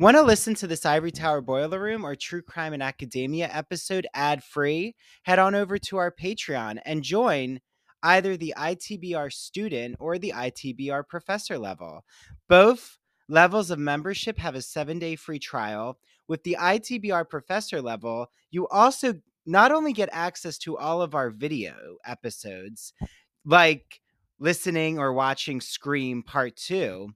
Want to listen to this Ivory Tower Boiler Room or True Crime and Academia episode ad free? Head on over to our Patreon and join either the ITBR student or the ITBR professor level. Both levels of membership have a seven day free trial. With the ITBR professor level, you also not only get access to all of our video episodes, like listening or watching Scream Part 2,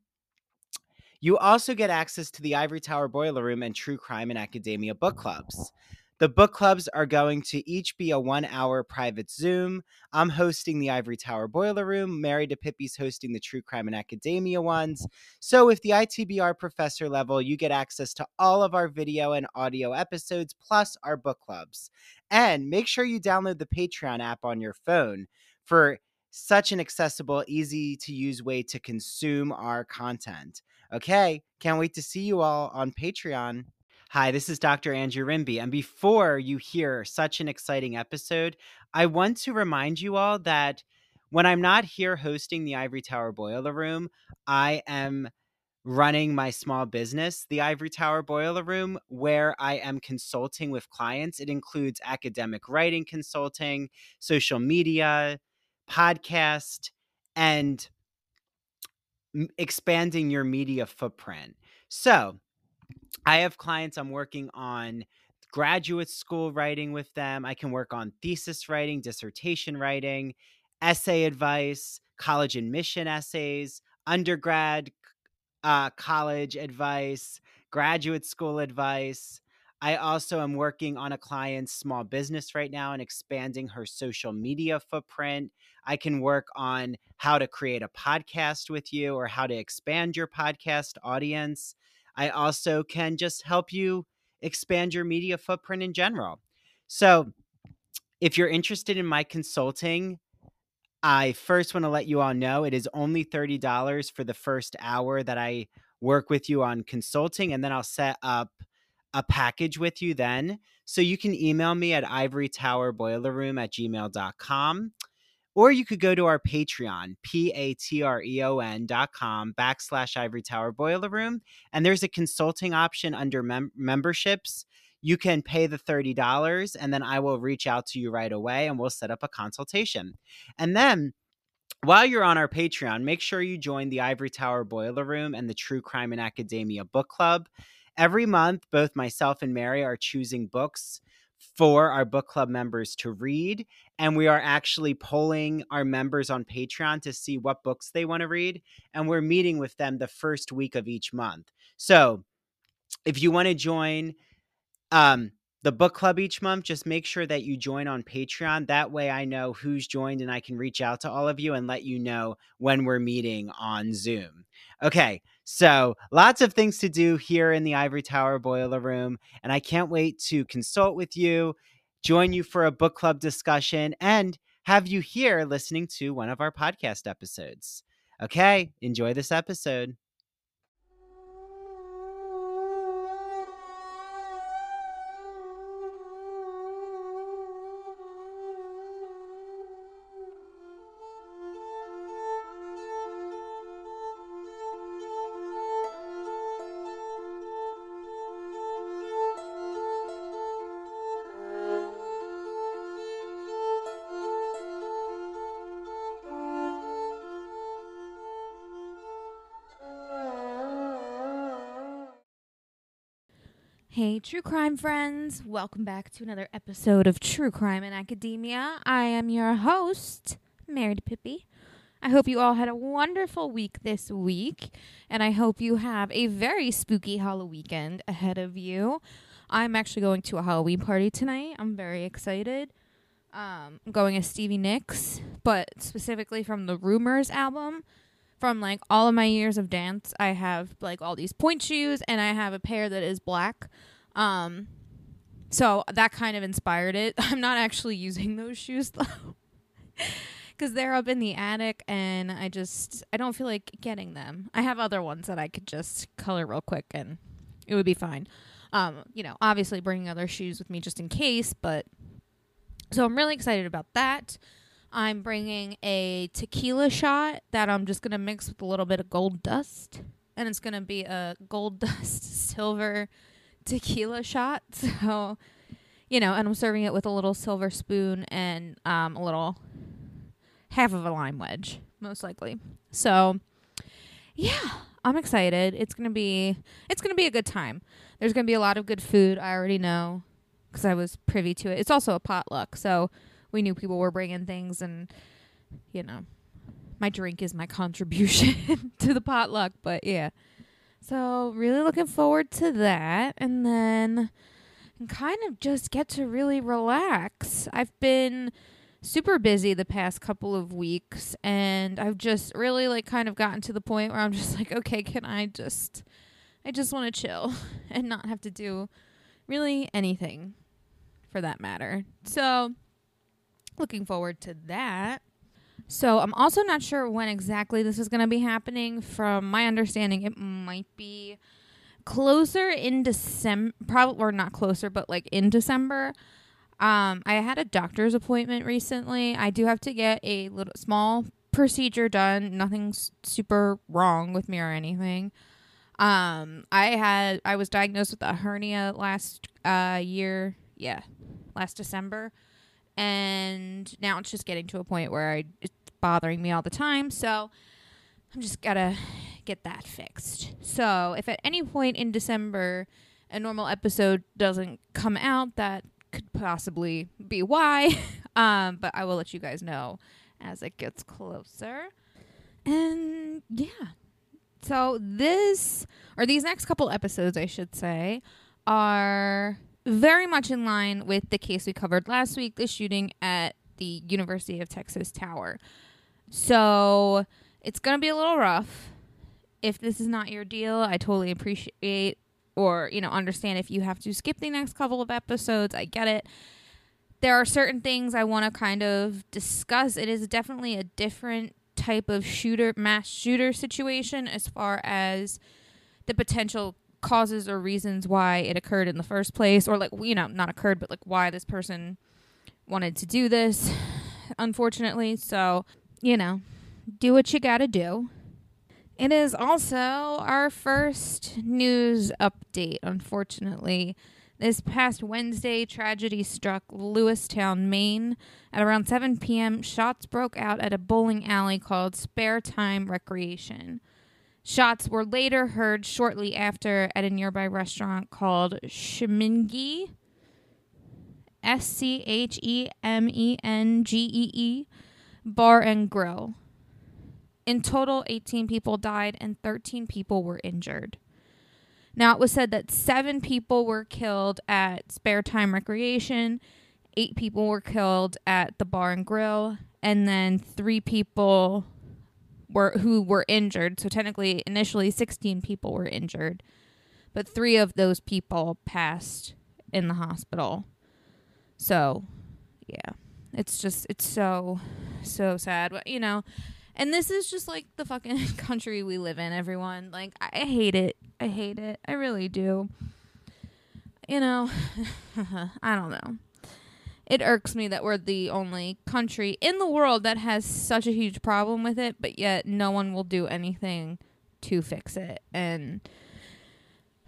you also get access to the Ivory Tower Boiler Room and True Crime and Academia book clubs. The book clubs are going to each be a one hour private Zoom. I'm hosting the Ivory Tower Boiler Room. Mary DiPipi's hosting the True Crime and Academia ones. So, with the ITBR professor level, you get access to all of our video and audio episodes plus our book clubs. And make sure you download the Patreon app on your phone for such an accessible, easy to use way to consume our content. Okay, can't wait to see you all on Patreon. Hi, this is Dr. Andrew Rimby. And before you hear such an exciting episode, I want to remind you all that when I'm not here hosting the Ivory Tower Boiler Room, I am running my small business, the Ivory Tower Boiler Room, where I am consulting with clients. It includes academic writing consulting, social media, podcast, and expanding your media footprint. So, I have clients I'm working on graduate school writing with them. I can work on thesis writing, dissertation writing, essay advice, college admission essays, undergrad uh, college advice, graduate school advice. I also am working on a client's small business right now and expanding her social media footprint. I can work on how to create a podcast with you or how to expand your podcast audience. I also can just help you expand your media footprint in general. So, if you're interested in my consulting, I first want to let you all know it is only $30 for the first hour that I work with you on consulting, and then I'll set up a package with you then. So you can email me at ivorytowerboilerroom at gmail.com. Or you could go to our Patreon, P-A-T-R-E-O-N dot com backslash Ivory Tower Boiler Room. And there's a consulting option under mem- memberships. You can pay the $30 and then I will reach out to you right away and we'll set up a consultation. And then while you're on our Patreon, make sure you join the Ivory Tower Boiler Room and the True Crime and Academia Book Club. Every month, both myself and Mary are choosing books for our book club members to read. And we are actually polling our members on Patreon to see what books they want to read. And we're meeting with them the first week of each month. So if you want to join um, the book club each month, just make sure that you join on Patreon. That way I know who's joined and I can reach out to all of you and let you know when we're meeting on Zoom. Okay, so lots of things to do here in the Ivory Tower Boiler Room, and I can't wait to consult with you, join you for a book club discussion, and have you here listening to one of our podcast episodes. Okay, enjoy this episode. True crime friends. Welcome back to another episode of True Crime in Academia. I am your host, Mary DiPipi. I hope you all had a wonderful week this week, and I hope you have a very spooky Halloween weekend ahead of you. I'm actually going to a Halloween party tonight. I'm very excited. Um, I'm going as Stevie Nicks, but specifically from the Rumors album from like all of my years of dance, I have like all these pointe shoes and I have a pair that is black. Um so that kind of inspired it. I'm not actually using those shoes though. Cuz they're up in the attic and I just I don't feel like getting them. I have other ones that I could just color real quick and it would be fine. Um, you know, obviously bringing other shoes with me just in case, but so I'm really excited about that. I'm bringing a tequila shot that I'm just going to mix with a little bit of gold dust. and it's gonna be a gold dust silver tequila shot. So, you know, and I'm serving it with a little silver spoon and um, a little half of a lime wedge, most likely. So, yeah, I'm excited. It's gonna be it's gonna be a good time. There's gonna be a lot of good food. I already know because I was privy to it. It's also a potluck, so we knew people were bringing things, and you know, my drink is my contribution to the potluck. But yeah, so really looking forward to that, and then kind of just get to really relax. I've been super busy the past couple of weeks and I've just really like kind of gotten to the point where I'm just like okay, can I just I just want to chill and not have to do really anything for that matter. So, looking forward to that. So, I'm also not sure when exactly this is going to be happening. From my understanding, it might be closer in December, probably or not closer, but like in December. Um, I had a doctor's appointment recently. I do have to get a little small procedure done. Nothing's super wrong with me or anything. Um, I had I was diagnosed with a hernia last uh year. Yeah, last December, and now it's just getting to a point where I bothering me all the time. So I'm just gotta get that fixed. So if at any point in December a normal episode doesn't come out, that could possibly be why. um, but I will let you guys know as it gets closer. And yeah. So this or these next couple episodes I should say are very much in line with the case we covered last week, the shooting at the University of Texas Tower. So it's going to be a little rough. If this is not your deal, I totally appreciate or, you know, understand if you have to skip the next couple of episodes. I get it. There are certain things I want to kind of discuss. It is definitely a different type of shooter, mass shooter situation as far as the potential causes or reasons why it occurred in the first place, or like, you know, not occurred, but like why this person wanted to do this, unfortunately. So, you know, do what you gotta do. It is also our first news update, unfortunately. This past Wednesday, tragedy struck Lewistown, Maine. At around 7 p.m., shots broke out at a bowling alley called Spare Time Recreation. Shots were later heard shortly after at a nearby restaurant called Schemengee, S C H E M E N G E E, Bar and Grill. In total, 18 people died and 13 people were injured. Now, it was said that seven people were killed at Spare Time Recreation, eight people were killed at the Bar and Grill, and then three people were who were injured. So technically, initially, 16 people were injured, but three of those people passed in the hospital. So, yeah, it's just it's so so sad. You know, and this is just like the fucking country we live in, everyone. Like, I hate it. I hate it. I really do. You know, I don't know. It irks me that we're the only country in the world that has such a huge problem with it, but yet no one will do anything to fix it. And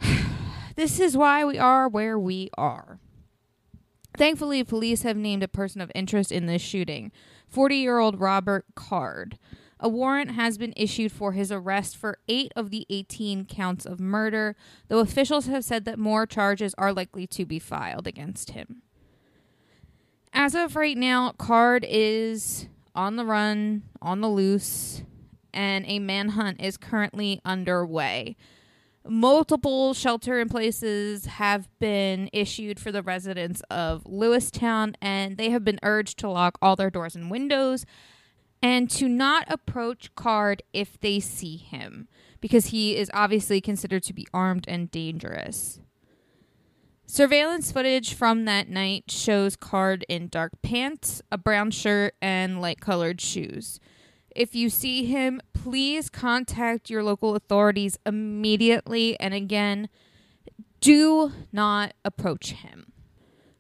this is why we are where we are. Thankfully, police have named a person of interest in this shooting 40 year old Robert Card. A warrant has been issued for his arrest for eight of the 18 counts of murder, though officials have said that more charges are likely to be filed against him. As of right now, Card is on the run, on the loose, and a manhunt is currently underway. Multiple shelter in places have been issued for the residents of Lewistown, and they have been urged to lock all their doors and windows and to not approach Card if they see him, because he is obviously considered to be armed and dangerous. Surveillance footage from that night shows Card in dark pants, a brown shirt, and light colored shoes. If you see him, please contact your local authorities immediately. And again, do not approach him.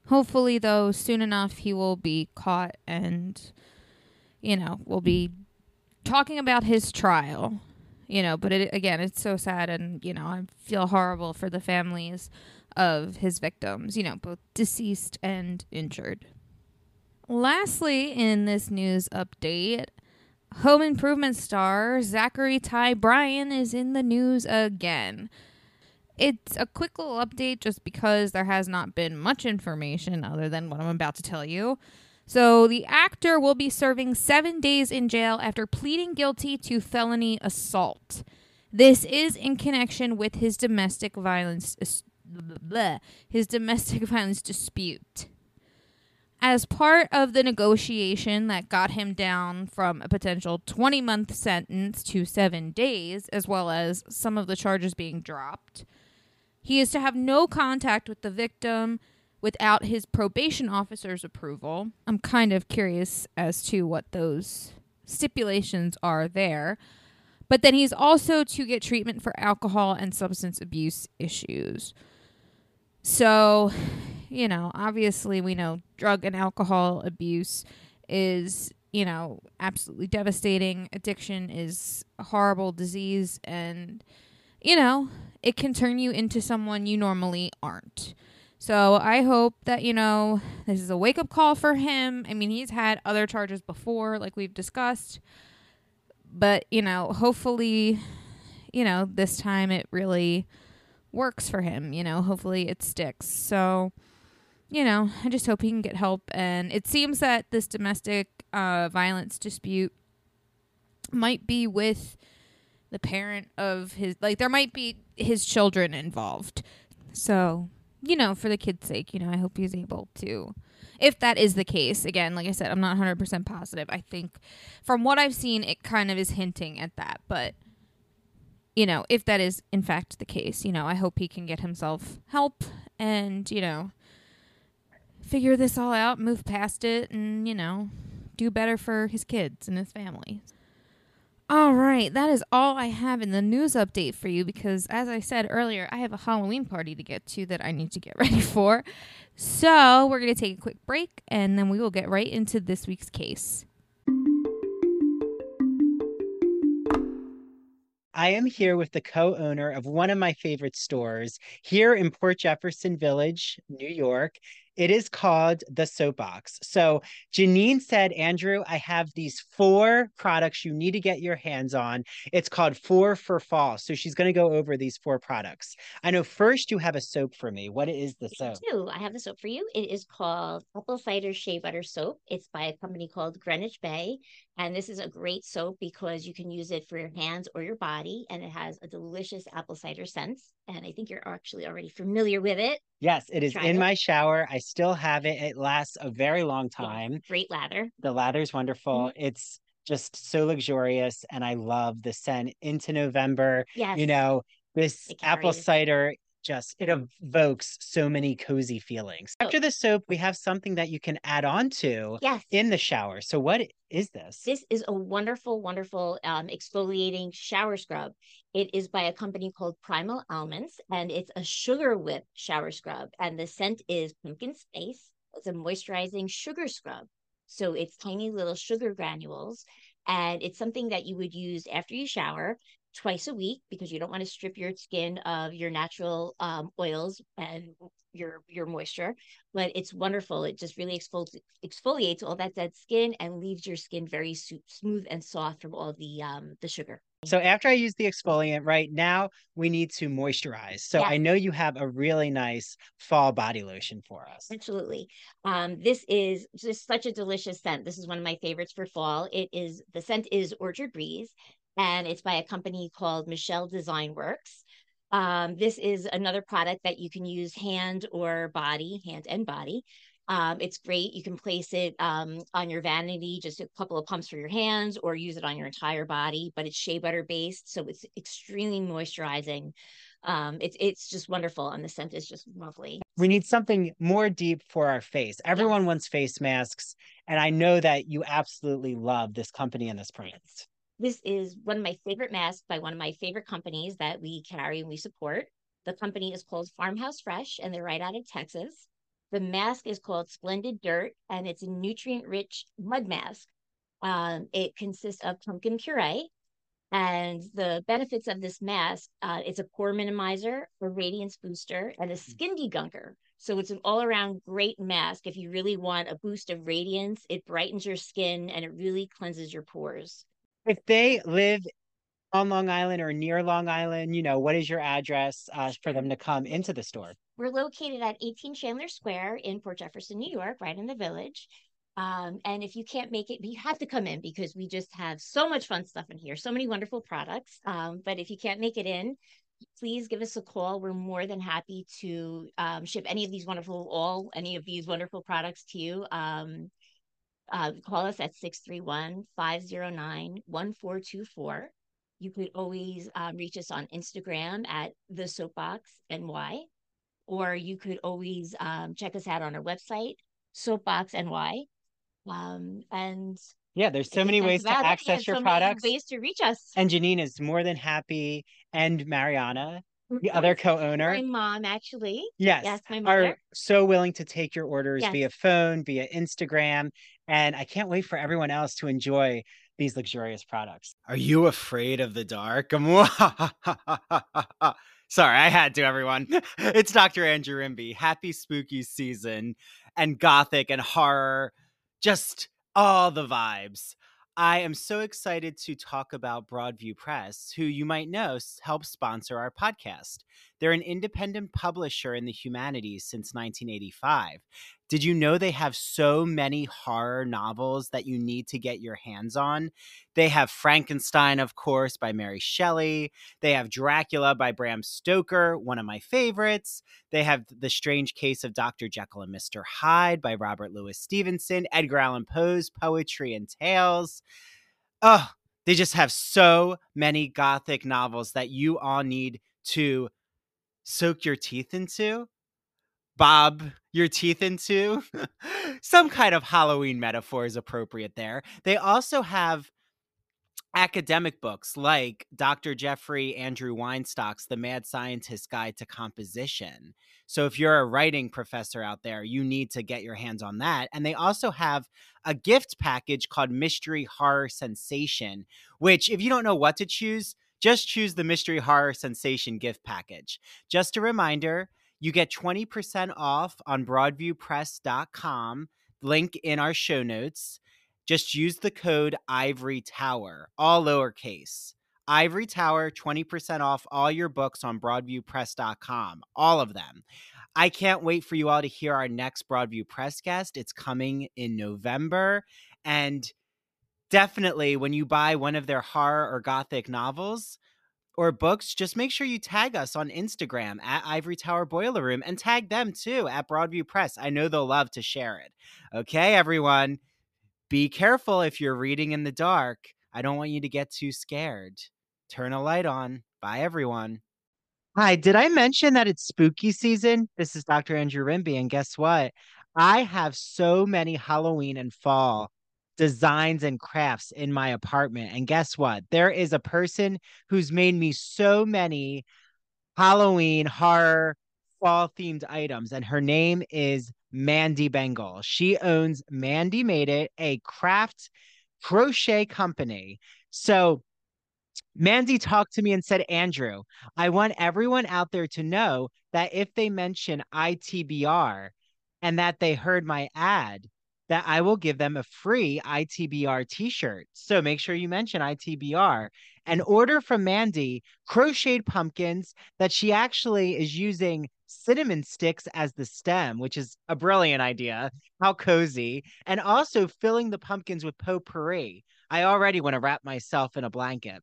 Hopefully, though, soon enough he will be caught and, you know, will be talking about his trial you know, but it, again, it's so sad. And, you know, I feel horrible for the families of his victims, you know, both deceased and injured. Lastly, in this news update, home improvement star Zachery Ty Bryan is in the news again. It's a quick little update just because there has not been much information other than what I'm about to tell you. So, the actor will be serving seven days in jail after pleading guilty to felony assault. This is in connection with his domestic violence, his domestic violence dispute. As part of the negotiation that got him down from a potential 20 month sentence to seven days, as well as some of the charges being dropped, he is to have no contact with the victim without his probation officer's approval. I'm kind of curious as to what those stipulations are there. But then he's also to get treatment for alcohol and substance abuse issues. So, you know, obviously we know drug and alcohol abuse is, you know, absolutely devastating. Addiction is a horrible disease and you know, it can turn you into someone you normally aren't. So I hope that, you know, this is a wake up call for him. I mean, he's had other charges before, like we've discussed. But, you know, hopefully, you know, this time it really works for him. You know, hopefully it sticks. So, you know, I just hope he can get help. And it seems that this domestic uh, violence dispute might be with the parent of his, like, there might be his children involved. So you know, for the kid's sake, you know, I hope he's able to. If that is the case, again, like I said, I'm not 100% positive. I think from what I've seen, it kind of is hinting at that. But, you know, if that is in fact the case, you know, I hope he can get himself help and, you know, figure this all out, move past it, and, you know, do better for his kids and his family. All right, that is all I have in the news update for you because, as I said earlier, I have a Halloween party to get to that I need to get ready for. So, we're going to take a quick break and then we will get right into this week's case. I am here with the co owner of one of my favorite stores here in Port Jefferson Village, New York. It is called the Soapbox. So Janine said, Andrew, I have these four products you need to get your hands on. It's called Four for Fall. So she's going to go over these four products. I know first you have a soap for me. What is the soap? I do. I have the soap for you. It is called Apple Cider Shea Butter Soap. It's by a company called Greenwich Bay. And this is a great soap because you can use it for your hands or your body. And it has a delicious apple cider scent. And I think you're actually already familiar with it. Yes, it is Try in it. my shower. I still have it. It lasts a very long time. Great lather. The lather is wonderful. Mm-hmm. It's just so luxurious and I love the scent into November. Yes. You know, this apple cider just it evokes so many cozy feelings. Oh. After the soap, we have something that you can add on to yes. in the shower. So what is this? This is a wonderful, wonderful um, exfoliating shower scrub. It is by a company called Primal Elements, and it's a sugar whip shower scrub. And the scent is pumpkin spice. It's a moisturizing sugar scrub. So it's tiny little sugar granules. And it's something that you would use after you shower twice a week because you don't want to strip your skin of your natural um, oils and your your moisture but it's wonderful. It just really exfoli- exfoliates all that dead skin and leaves your skin very smooth and soft from all the um the sugar. So after i use the exfoliant right now we need to moisturize. So i know you have a really nice fall body lotion for us. Absolutely. Um this is just such a delicious scent. This is one of my favorites for fall. It is the scent is orchard breeze and it's by a company called Michel Design Works. Um, this is another product that you can use hand or body, hand and body. Um, it's great. You can place it um, on your vanity, just a couple of pumps for your hands, or use it on your entire body. But it's shea butter based, so it's extremely moisturizing. Um, it's it's just wonderful, and the scent is just lovely. We need something more deep for our face. Everyone yes. wants face masks, and I know that you absolutely love this company and this brand. This is one of my favorite masks by one of my favorite companies that we carry and we support. The company is called Farmhouse Fresh and they're right out of Texas. The mask is called Splendid Dirt and it's a nutrient rich mud mask. Um, it consists of pumpkin puree And the benefits of this mask, uh, it's a pore minimizer, a radiance booster, and a skin degunker. So it's an all around great mask. If you really want a boost of radiance, it brightens your skin and it really cleanses your pores. If they live on Long Island or near Long Island, you know, what is your address uh, for them to come into the store? We're located at 18 Chandler Square in Port Jefferson, New York, right in the village. Um, and if you can't make it, you have to come in because we just have so much fun stuff in here, so many wonderful products. Um, but if you can't make it in, please give us a call. We're more than happy to um, ship any of these wonderful, all any of these wonderful products to you. Um, uh, call us at 631 509 1424. You could always um, reach us on Instagram at the Soapbox NY, or you could always um, check us out on our website, Soapbox NY. Um, and yeah, there's so many ways to access your so products. ways to reach us. And Janine is more than happy, and Mariana, the other co-owner, my mom actually. Yes, yes, my mother. are so willing to take your orders Yes. via phone, via Instagram, and I can't wait for everyone else to enjoy these luxurious products. Are you afraid of the dark? Sorry, I had to, everyone. It's Dr. Andrew Rimby. Happy spooky season and gothic and horror, just all the vibes. I am so excited to talk about Broadview Press, who you might know helps sponsor our podcast. They're an independent publisher in the humanities since 1985. Did you know they have so many horror novels that you need to get your hands on? They have Frankenstein, of course, by Mary Shelley. They have Dracula by Bram Stoker, one of my favorites. They have The Strange Case of Dr. Jekyll and Mr. Hyde by Robert Louis Stevenson, Edgar Allan Poe's Poetry and Tales. Oh, they just have so many gothic novels that you all need to soak your teeth into, bob your teeth into. Some kind of Halloween metaphor is appropriate there. They also have academic books like Dr. Jeffrey Andrew Weinstock's The Mad Scientist's Guide to Composition. So if you're a writing professor out there, you need to get your hands on that. And they also have a gift package called Mystery Horror Sensation, which if you don't know what to choose, just choose the Mystery Horror Sensation gift package. Just a reminder, you get 20% off on broadviewpress.com, link in our show notes. Just use the code Ivory Tower, all lowercase. Ivory Tower, 20% off all your books on broadviewpress.com, all of them. I can't wait for you all to hear our next Broadview Press guest. It's coming in November. And definitely, when you buy one of their horror or gothic novels, or books, just make sure you tag us on Instagram at Ivory Tower Boiler Room and tag them too at Broadview Press. I know they'll love to share it. Okay, everyone, be careful if you're reading in the dark. I don't want you to get too scared. Turn a light on. Bye, everyone. Hi, did I mention that it's spooky season? This is Dr. Andrew Rimby, and guess what? I have so many Halloween and fall designs and crafts in my apartment. And guess what? There is a person who's made me so many Halloween horror fall themed items, and her name is Mandy Bengal. She owns Mandee Made It, a craft crochet company. So Mandy talked to me and said, Andrew, I want everyone out there to know that if they mention ITBR and that they heard my ad, that I will give them a free ITBR t shirt. So make sure you mention ITBR and order from Mandy crocheted pumpkins that she actually is using cinnamon sticks as the stem, which is a brilliant idea. How cozy. And also filling the pumpkins with potpourri. I already want to wrap myself in a blanket.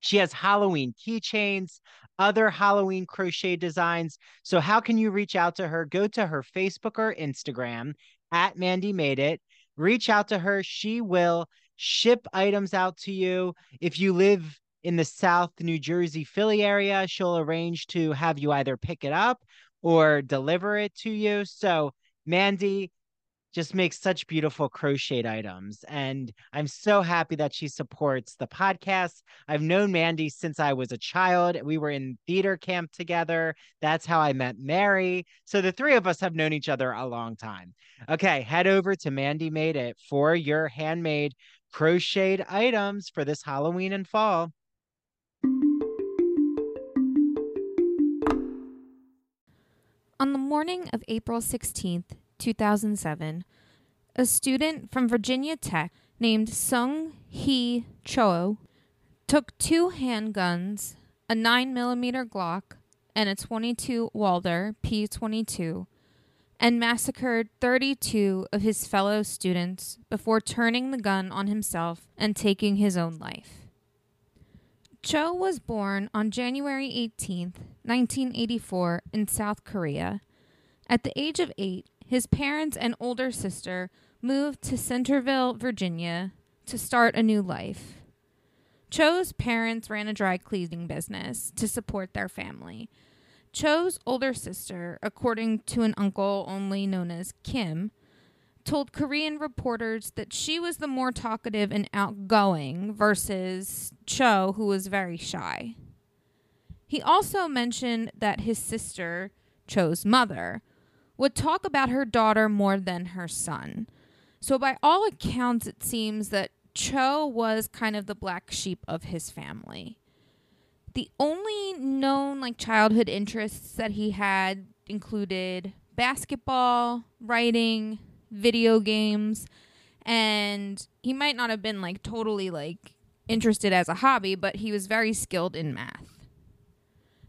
She has Halloween keychains, other Halloween crochet designs. So, how can you reach out to her? Go to her Facebook or Instagram at Mandee Made It. Reach out to her. She will ship items out to you. If you live in the South New Jersey, Philly area, she'll arrange to have you either pick it up or deliver it to you. So, Mandy just makes such beautiful crocheted items. And I'm so happy that she supports the podcast. I've known Mandy since I was a child. We were in theater camp together. That's how I met Mary. So the three of us have known each other a long time. Okay, head over to Mandee Made It for your handmade crocheted items for this Halloween and fall. On the morning of April 16th, 2007, a student from Virginia Tech named Sung Hee Cho took two handguns, a 9mm Glock, and a 22 Walther P22, and massacred 32 of his fellow students before turning the gun on himself and taking his own life. Cho was born on January 18, 1984, in South Korea. At the age of eight, his parents and older sister moved to Centreville, Virginia, to start a new life. Cho's parents ran a dry cleaning business to support their family. Cho's older sister, according to an uncle only known as Kim, told Korean reporters that she was the more talkative and outgoing versus Cho, who was very shy. He also mentioned that his sister, Cho's mother, would talk about her daughter more than her son. So, by all accounts, it seems that Cho was kind of the black sheep of his family. The only known like childhood interests that he had included basketball, writing, video games, and he might not have been like totally like interested as a hobby, but he was very skilled in math.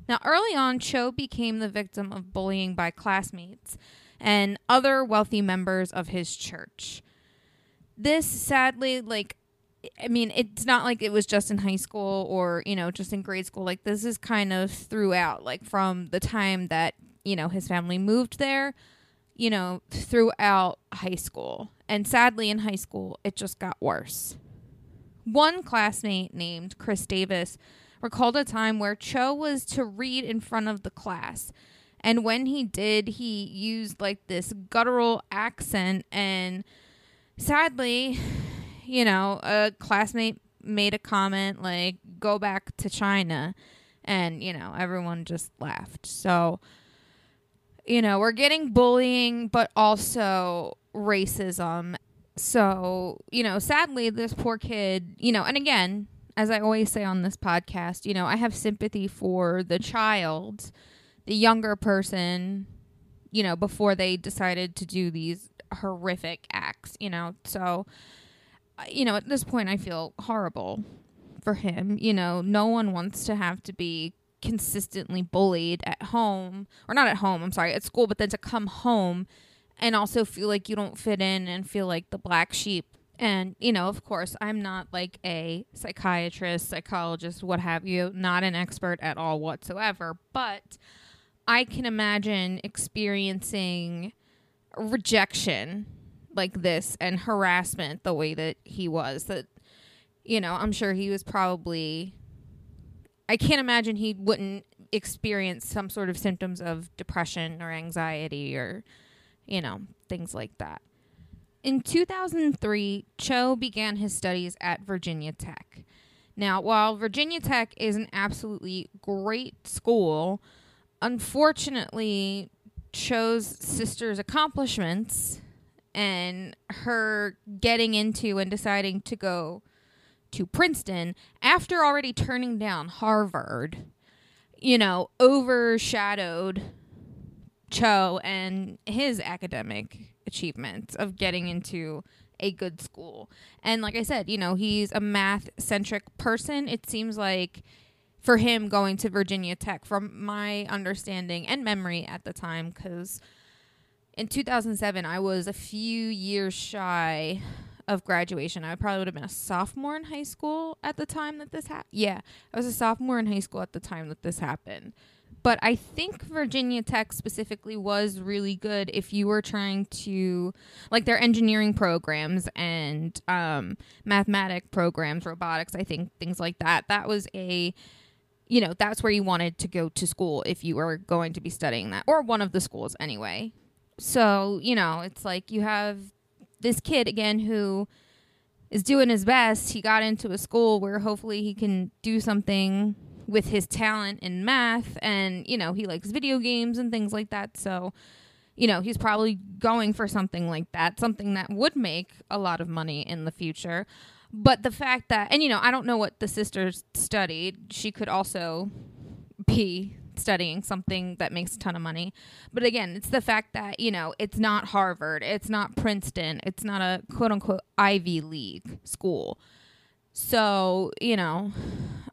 Now, early on, Cho became the victim of bullying by classmates and other wealthy members of his church. This sadly, like, I mean, it's not like it was just in high school or, you know, just in grade school. Like, this is kind of throughout, like, from the time that, you know, his family moved there, you know, throughout high school. And sadly, in high school, it just got worse. One classmate named Chris Davis recalled a time where Cho was to read in front of the class. And when he did, he used like this guttural accent. And sadly, you know, a classmate made a comment like, go back to China. And, you know, everyone just laughed. So, you know, we're getting bullying, but also racism. So, you know, sadly, this poor kid, you know, and again, as I always say on this podcast, you know, I have sympathy for the child, the younger person, you know, before they decided to do these horrific acts, you know. So, uh, you know, at this point, I feel horrible for him. You know, no one wants to have to be consistently bullied at home, or not at home, I'm sorry, at school, but then to come home and also feel like you don't fit in and feel like the black sheep and, you know, of course, I'm not like a psychiatrist, psychologist, what have you, not an expert at all whatsoever, but I can imagine experiencing rejection like this and harassment the way that he was. That, you know, I'm sure he was probably, I can't imagine he wouldn't experience some sort of symptoms of depression or anxiety or, you know, things like that. In 2003, Cho began his studies at Virginia Tech. Now, while Virginia Tech is an absolutely great school, unfortunately, Cho's sister's accomplishments and her getting into and deciding to go to Princeton after already turning down Harvard, you know, overshadowed Cho and his academic achievements of getting into a good school. And like I said, you know, he's a math centric person. It seems like for him going to Virginia Tech, from my understanding and memory at the time, because in 2007, I was a few years shy of graduation. I probably would have been a sophomore in high school at the time that this happened. Yeah, I was a sophomore in high school at the time that this happened. But I think Virginia Tech specifically was really good if you were trying to, like their engineering programs and um, mathematic programs, robotics, I think things like that. That was a, you know, that's where you wanted to go to school if you were going to be studying that, or one of the schools anyway. So, you know, it's like you have this kid again who is doing his best. He got into a school where hopefully he can do something with his talent in math and you know he likes video games and things like that. So you know he's probably going for something like that something that would make a lot of money in the future. But the fact that and you know i don't know what the sisters studied she could also be studying something that makes a ton of money. But again it's the fact that you know it's not harvard it's not princeton it's not a quote unquote ivy league school. So you know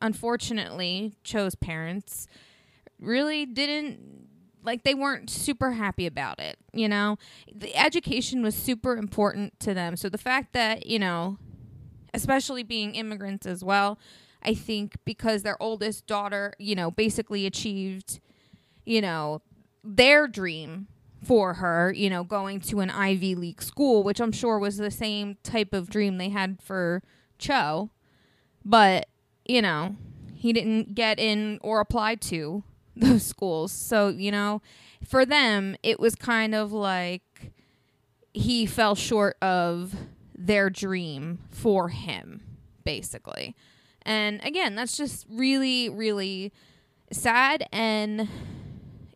unfortunately cho's parents really didn't like they weren't super happy about it you know? The education was super important to them. So the fact that you know especially being immigrants as well i think because their oldest daughter you know basically achieved you know their dream for her you know going to an ivy league school which i'm sure was the same type of dream they had for cho. But you know he didn't get in or apply to those schools. So, you know, for them, it was kind of like he fell short of their dream for him, basically. And again, that's just really, really sad. And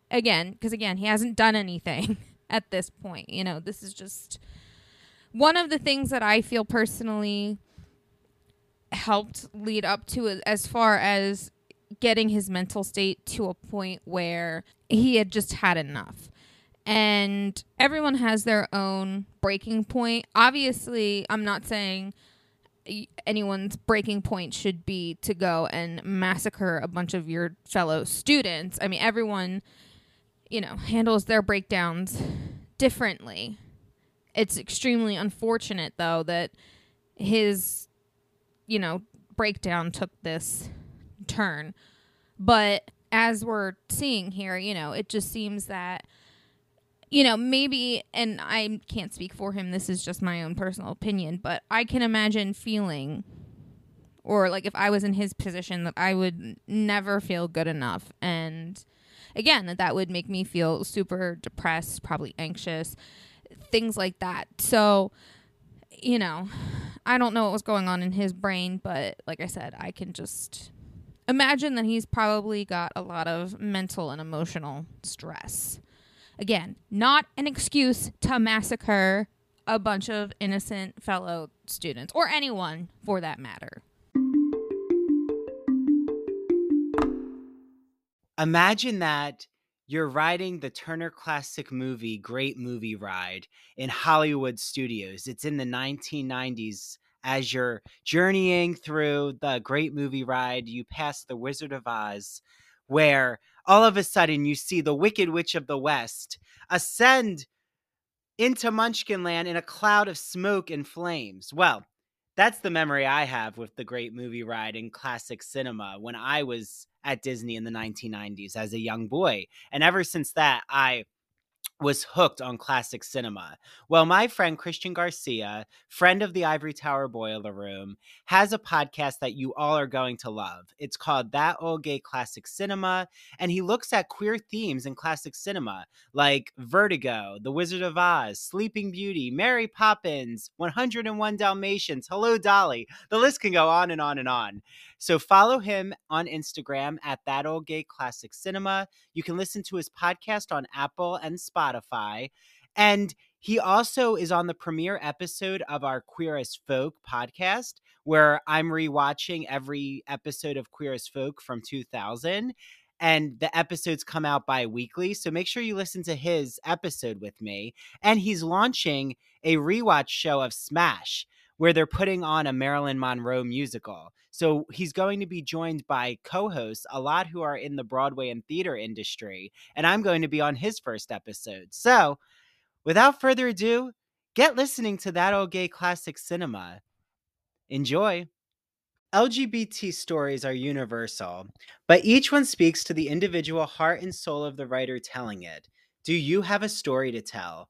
again, because again, he hasn't done anything at this point. You know, this is just one of the things that I feel personally helped lead up to as far as getting his mental state to a point where he had just had enough. And everyone has their own breaking point. Obviously, I'm not saying anyone's breaking point should be to go and massacre a bunch of your fellow students. I mean, everyone, you know, handles their breakdowns differently. It's extremely unfortunate, though, that his, you know, breakdown took this turn. But as we're seeing here, you know, it just seems that you know, maybe, and I can't speak for him, this is just my own personal opinion, but I can imagine feeling, or like if I was in his position, that I would never feel good enough. And again, that that would make me feel super depressed, probably anxious, things like that. So, you know, I don't know what was going on in his brain, but like I said, I can just imagine that he's probably got a lot of mental and emotional stress. Again, not an excuse to massacre a bunch of innocent fellow students or anyone for that matter. Imagine that you're riding the Turner Classic Movie Great Movie Ride in Hollywood studios. It's in the 1990s as you're journeying through the great movie ride, you pass the Wizard of Oz, where all of a sudden you see the Wicked Witch of the West ascend into Munchkinland in a cloud of smoke and flames. Well, that's the memory I have with the great movie ride in classic cinema when I was at Disney in the 1990s as a young boy. And ever since that, I was hooked on classic cinema. Well, my friend Christian Garcia, friend of the Ivory Tower Boiler Room, has a podcast that you all are going to love. It's called That Ol' Gay Classic Cinema, and he looks at queer themes in classic cinema like Vertigo, The Wizard of Oz, Sleeping Beauty, Mary Poppins, 101 Dalmatians, Hello Dolly. The list can go on and on and on. So follow him on Instagram at That Ol' Gay Classic Cinema. You can listen to his podcast on Apple and Spotify. And he also is on the premiere episode of our Queer as Folk podcast, where I'm rewatching every episode of Queer as Folk from 2000 and the episodes come out bi-weekly so make sure you listen to his episode with me and he's launching a rewatch show of smash where they're putting on a Marilyn Monroe musical. So he's going to be joined by co hosts, a lot who are in the Broadway and theater industry. And I'm going to be on his first episode. So without further ado, get listening to that old gay classic cinema. Enjoy. LGBT stories are universal, but each one speaks to the individual heart and soul of the writer telling it. Do you have a story to tell?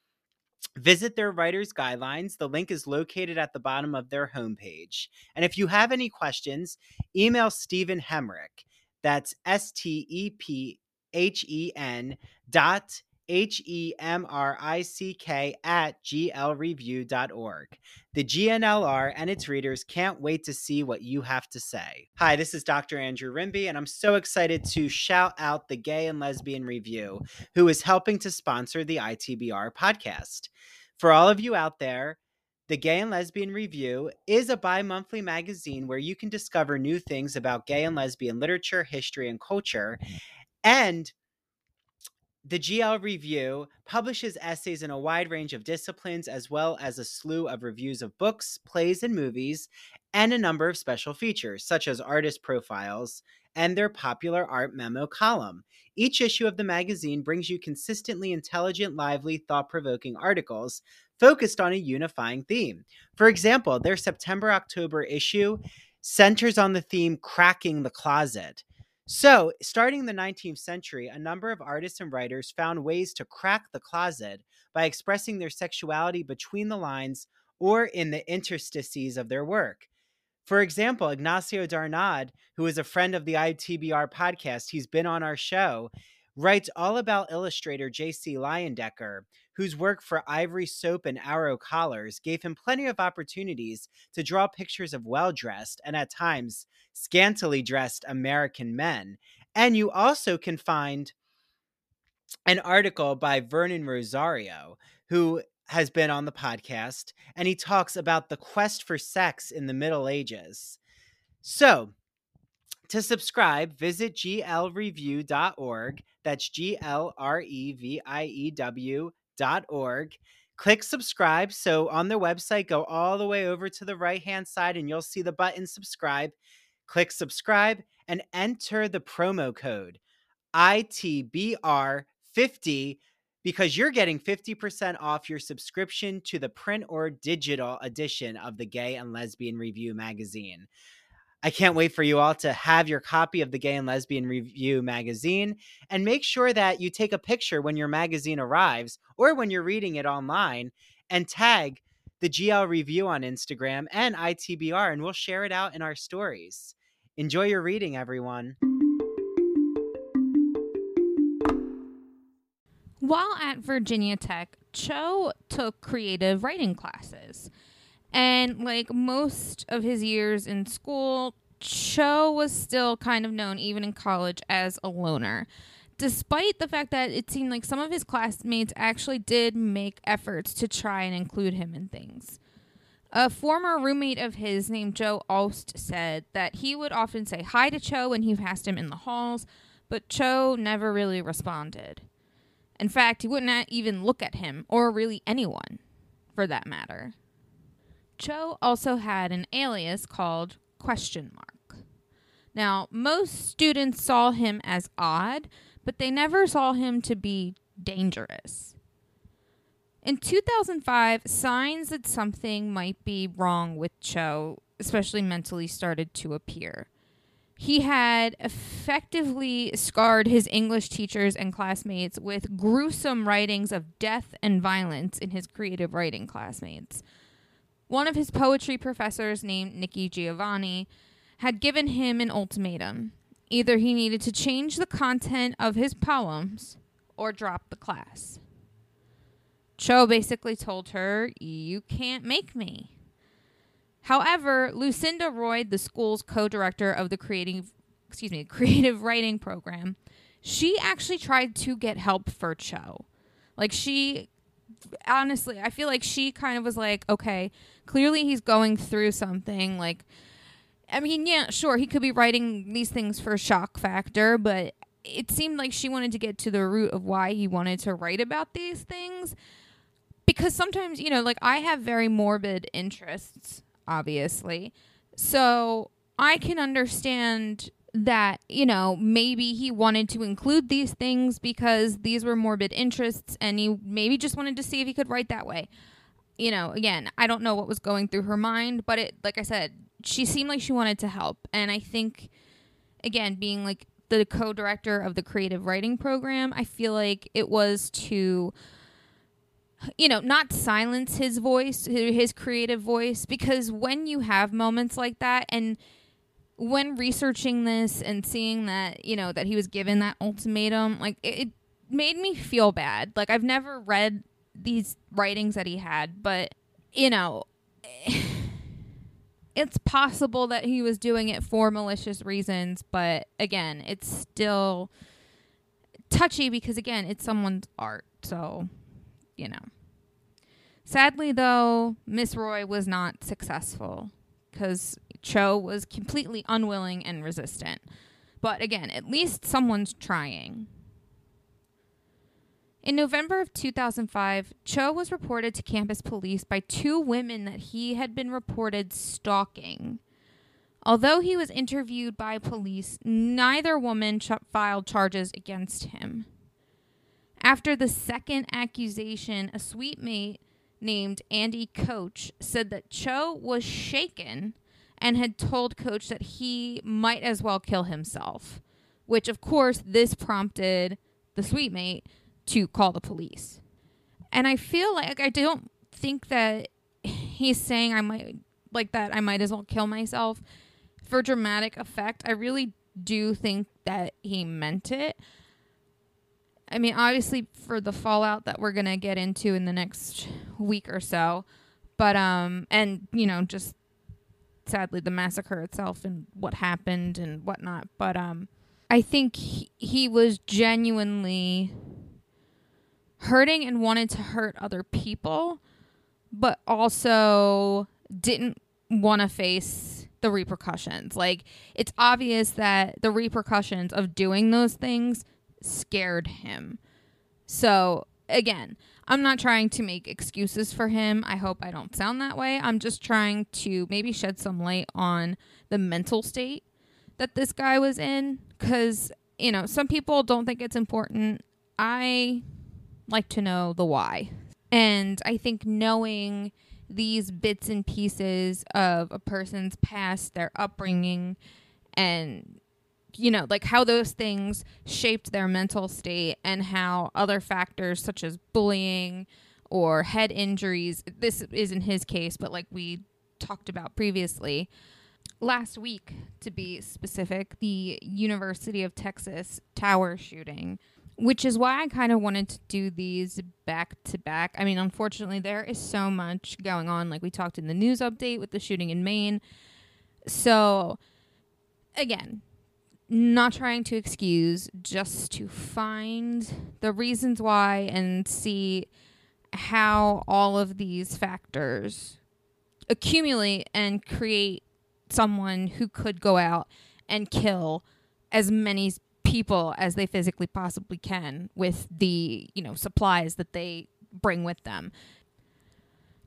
Visit their writer's guidelines. The link is located at the bottom of their homepage. And if you have any questions, email Stephen Hemrick. That's S T E P H E N dot H E M R I C K at glreview.org. The G&LR and its readers can't wait to see what you have to say. Hi, this is Dr. Andrew Rimby, and I'm so excited to shout out the Gay and Lesbian Review, who is helping to sponsor the ITBR podcast. For all of you out there, the Gay and Lesbian Review is a bi monthly magazine where you can discover new things about gay and lesbian literature, history, and culture. And the GL Review publishes essays in a wide range of disciplines, as well as a slew of reviews of books, plays, and movies, and a number of special features, such as artist profiles and their popular art memo column. Each issue of the magazine brings you consistently intelligent, lively, thought provoking articles focused on a unifying theme. For example, their September October issue centers on the theme Cracking the Closet. So, starting the 19th century, a number of artists and writers found ways to crack the closet by expressing their sexuality between the lines or in the interstices of their work. For example, Ignacio Darnaude, who is a friend of the ITBR podcast, he's been on our show, writes all about illustrator J.C. Leyendecker, whose work for Ivory Soap and Arrow Collars gave him plenty of opportunities to draw pictures of well dressed and at times scantily dressed American men. And you also can find an article by Vernon Rosario, who has been on the podcast, and he talks about the quest for sex in the Middle Ages. So, to subscribe, visit glreview.org. That's G L R E V I E W dot org. Click subscribe. So on their website, go all the way over to the right hand side and you'll see the button subscribe. Click subscribe and enter the promo code ITBR50 because you're getting 50% off your subscription to the print or digital edition of the Gay and Lesbian Review magazine. I can't wait for you all to have your copy of the Gay and Lesbian Review magazine and make sure that you take a picture when your magazine arrives or when you're reading it online and tag the GL Review on Instagram and ITBR, and we'll share it out in our stories. Enjoy your reading, everyone. While at Virginia Tech, Cho took creative writing classes. And like most of his years in school, Cho was still kind of known, even in college, as a loner. Despite the fact that it seemed like some of his classmates actually did make efforts to try and include him in things. A former roommate of his named Joe Aust said that he would often say hi to Cho when he passed him in the halls, but Cho never really responded. In fact, he wouldn't even look at him, or really anyone, for that matter. Cho also had an alias called Question Mark. Now, most students saw him as odd, but they never saw him to be dangerous. In 2005, signs that something might be wrong with Cho, especially mentally, started to appear. He had effectively scarred his English teachers and classmates with gruesome writings of death and violence in his creative writing classmates. One of his poetry professors, named Nikki Giovanni, had given him an ultimatum. Either he needed to change the content of his poems or drop the class. Cho basically told her, You can't make me. However, Lucinda Roy, the school's co-director of the creative excuse me, creative writing program, she actually tried to get help for Cho. Like she honestly, I feel like she kind of was like, okay, clearly he's going through something. Like, I mean, yeah, sure, he could be writing these things for shock factor, but it seemed like she wanted to get to the root of why he wanted to write about these things. Because sometimes, you know, like I have very morbid interests. obviously. So I can understand that, you know, maybe he wanted to include these things because these were morbid interests and he maybe just wanted to see if he could write that way. You know, again, I don't know what was going through her mind, but it, like I said, she seemed like she wanted to help. And I think, again, being like the co director of the creative writing program, I feel like it was to you know, not silence his voice, his creative voice, because when you have moments like that, and when researching this and seeing that, you know, that he was given that ultimatum, like it, it made me feel bad. Like I've never read these writings that he had, but, you know, it's possible that he was doing it for malicious reasons, but again, it's still touchy because, again, it's someone's art. So you know. Sadly, though, Miss Roy was not successful because Cho was completely unwilling and resistant. But again, at least someone's trying. In November of 2005, Cho was reported to campus police by two women that he had been reported stalking. Although he was interviewed by police, neither woman ch- filed charges against him. After the second accusation, a suite mate named Andy Koch said that Cho was shaken and had told Koch that he might as well kill himself, which, of course, this prompted the suite mate to call the police. And I feel like I don't think that he's saying I might like that I might as well kill myself for dramatic effect. I really do think that he meant it. I mean, obviously for the fallout that we're gonna get into in the next week or so, but um, and you know, just sadly the massacre itself and what happened and whatnot. But um, I think he, he was genuinely hurting and wanted to hurt other people, but also didn't want to face the repercussions. Like, it's obvious that the repercussions of doing those things scared him. So, again, I'm not trying to make excuses for him. I hope I don't sound that way. I'm just trying to maybe shed some light on the mental state that this guy was in because, you know, some people don't think it's important. I like to know the why. And I think knowing these bits and pieces of a person's past, their upbringing, and you know, like how those things shaped their mental state and how other factors such as bullying or head injuries, this isn't his case, but like we talked about previously, last week to be specific, the University of Texas tower shooting, which is why I kind of wanted to do these back to back. I mean, unfortunately, there is so much going on, like we talked in the news update with the shooting in Maine. So, again, not trying to excuse, just to find the reasons why and see how all of these factors accumulate and create someone who could go out and kill as many people as they physically possibly can with the, you know, supplies that they bring with them.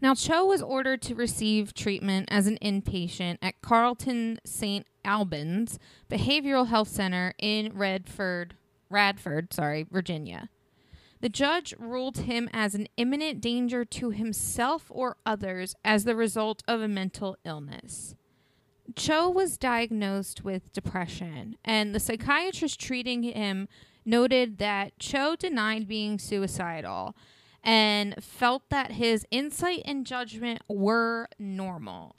Now, Cho was ordered to receive treatment as an inpatient at Carilion St. Albans Behavioral Health Center in Redford, Radford, sorry, Virginia. The judge ruled him as an imminent danger to himself or others as the result of a mental illness. Cho was diagnosed with depression, and the psychiatrist treating him noted that Cho denied being suicidal and felt that his insight and judgment were normal.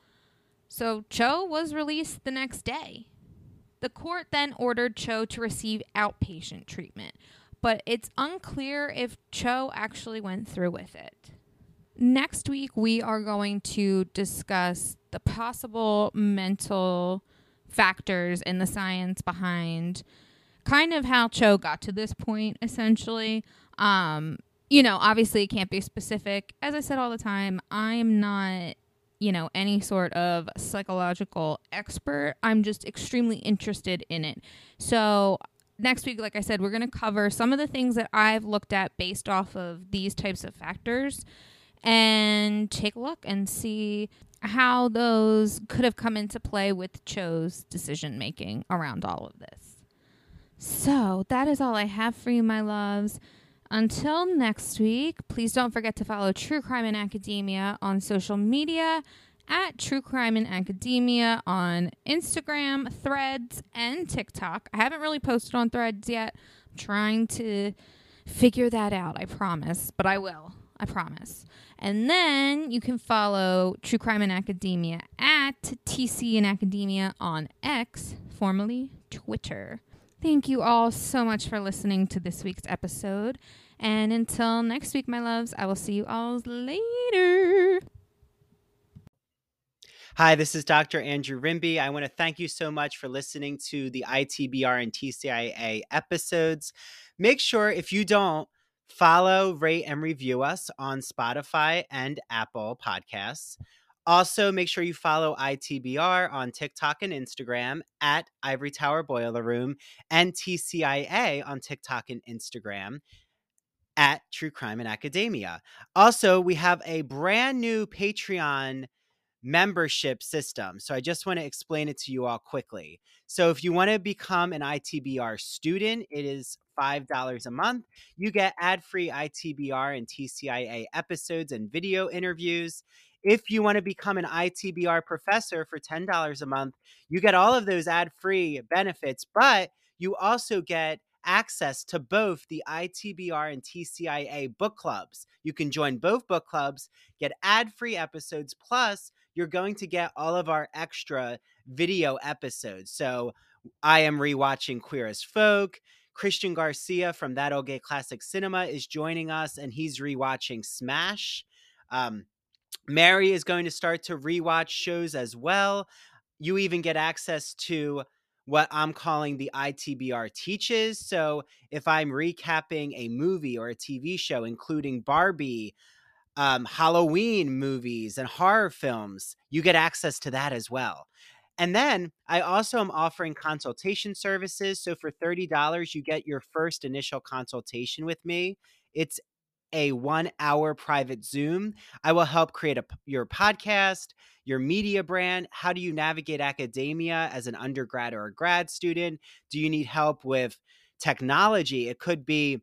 So Cho was released the next day. The court then ordered Cho to receive outpatient treatment, but it's unclear if Cho actually went through with it. Next week, we are going to discuss the possible mental factors and the science behind kind of how Cho got to this point, essentially. Um, you know, obviously, it can't be specific. As I said all the time, I am not you know, any sort of psychological expert. I'm just extremely interested in it. So, next week, like I said, we're going to cover some of the things that I've looked at based off of these types of factors and take a look and see how those could have come into play with Cho's decision making around all of this. So that is all I have for you, my loves. Until next week, please don't forget to follow True Crime in Academia on social media at True Crime in Academia on Instagram, Threads, and TikTok. I haven't really posted on Threads yet. I'm trying to figure that out, I promise, but I will. I promise. And then you can follow True Crime in Academia at TC in Academia on X, formerly Twitter. Thank you all so much for listening to this week's episode. And until next week, my loves, I will see you all later. Hi, this is Dr. Andrew Rimby. I want to thank you so much for listening to the ITBR and TCIA episodes. Make sure if you don't, follow, rate, and review us on Spotify and Apple Podcasts. Also, make sure you follow ITBR on TikTok and Instagram at Ivory Tower Boiler Room and TCIA on TikTok and Instagram at True Crime and Academia. Also, we have a brand new Patreon membership system. So I just want to explain it to you all quickly. So if you want to become an ITBR student, it is $5 a month. You get ad free ITBR and TCIA episodes and video interviews. If you want to become an ITBR professor for $10 a month, you get all of those ad free benefits, but you also get access to both the ITBR and TCIA book clubs. You can join both book clubs, get ad free episodes, plus, you're going to get all of our extra video episodes. So, I am rewatching Queer as Folk. Christian Garcia from That Ol' Gay Classic Cinema is joining us, and he's rewatching Smash. Um, Mary is going to start to rewatch shows as well. You even get access to what I'm calling the ITBR teaches. So if I'm recapping a movie or a TV show, including Barbie, um, Halloween movies, and horror films, you get access to that as well. And then I also am offering consultation services. So for $30, you get your first initial consultation with me. It's a one hour private Zoom. I will help create a, your podcast, your media brand. How do you navigate academia as an undergrad or a grad student? Do you need help with technology? It could be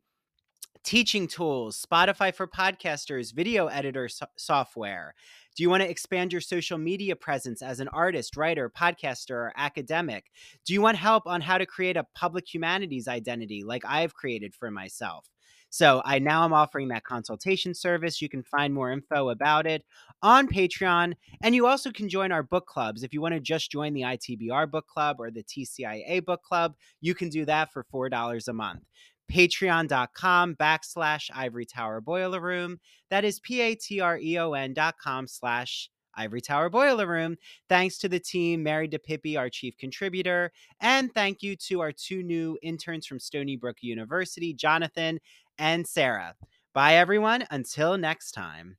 teaching tools, Spotify for podcasters, video editor so- software. Do you want to expand your social media presence as an artist, writer, podcaster, or academic? Do you want help on how to create a public humanities identity like I've created for myself? So I now am offering that consultation service. You can find more info about it on Patreon. And you also can join our book clubs. If you want to just join the ITBR book club or the TCIA book club, you can do that for $4 a month patreon.com backslash ivory tower boiler room that is p-a-t-r-e-o-n dot com slash Ivory Tower Boiler Room. Thanks to the team, Mary DiPipi, our chief contributor, and thank you to our two new interns from Stony Brook University, Jonathan and Sarah. Bye, everyone. Until next time.